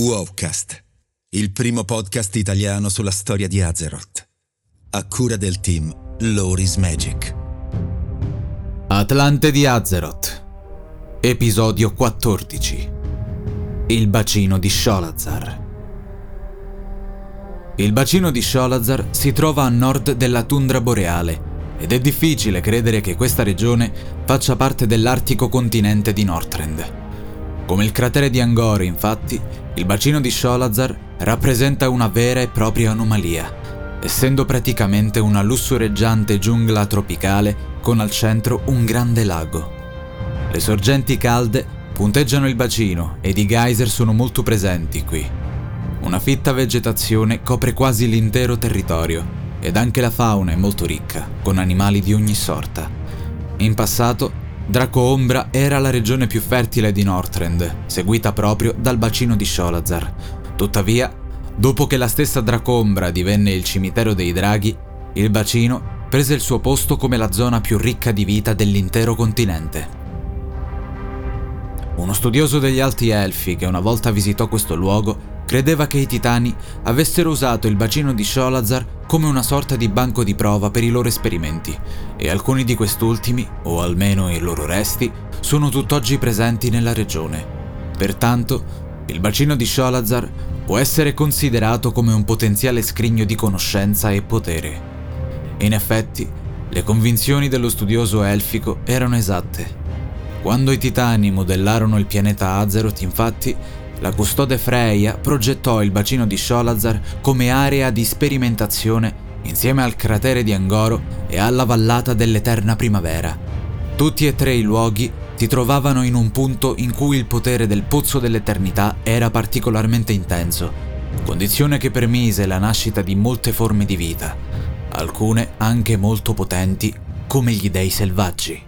Wowcast, il primo podcast italiano sulla storia di Azeroth. A cura del team Loris Magic. Atlante di Azeroth. Episodio 14. Il bacino di Sholazar. Il bacino di Sholazar si trova a nord della tundra boreale ed è difficile credere che questa regione faccia parte dell'artico continente di Northrend. Come il cratere di Angor, infatti, il bacino di Sholazar rappresenta una vera e propria anomalia, essendo praticamente una lussureggiante giungla tropicale con al centro un grande lago. Le sorgenti calde punteggiano il bacino ed i geyser sono molto presenti qui. Una fitta vegetazione copre quasi l'intero territorio ed anche la fauna è molto ricca, con animali di ogni sorta. In passato, Draco Ombra era la regione più fertile di Northrend, seguita proprio dal bacino di Sholazar, Tuttavia, dopo che la stessa Dracombra divenne il cimitero dei draghi, il bacino prese il suo posto come la zona più ricca di vita dell'intero continente. Uno studioso degli Alti Elfi che una volta visitò questo luogo credeva che i titani avessero usato il bacino di Sholazar come una sorta di banco di prova per i loro esperimenti e alcuni di quest'ultimi, o almeno i loro resti, sono tutt'oggi presenti nella regione. Pertanto, il bacino di Sholazar può essere considerato come un potenziale scrigno di conoscenza e potere. In effetti, le convinzioni dello studioso elfico erano esatte. Quando i titani modellarono il pianeta Azeroth, infatti, la custode Freya progettò il bacino di Sholazar come area di sperimentazione insieme al cratere di Angoro e alla vallata dell'eterna primavera. Tutti e tre i luoghi si trovavano in un punto in cui il potere del pozzo dell'eternità era particolarmente intenso, condizione che permise la nascita di molte forme di vita, alcune anche molto potenti come gli dei selvaggi.